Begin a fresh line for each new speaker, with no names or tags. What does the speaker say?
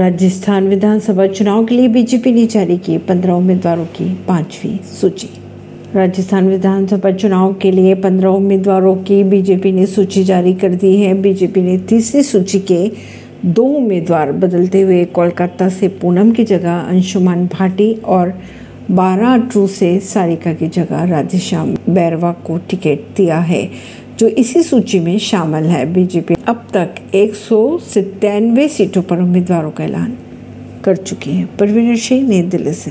राजस्थान विधानसभा चुनाव के लिए बीजेपी ने जारी की पंद्रह उम्मीदवारों की पांचवी सूची। राजस्थान विधानसभा चुनाव के लिए पंद्रह उम्मीदवारों की बीजेपी ने सूची जारी कर दी है। बीजेपी ने तीसरी सूची के दो उम्मीदवार बदलते हुए कोलकाता से पूनम की जगह अंशुमान भाटी और बारह ट्रू से सारिका की जगह राधेश्याम बैरवा को टिकट दिया है। जो इसी सूची में शामिल है बीजेपी अब तक एक सीटों पर उम्मीदवारों का ऐलान कर चुकी है। परवीन सिंह, नई दिल्ली से।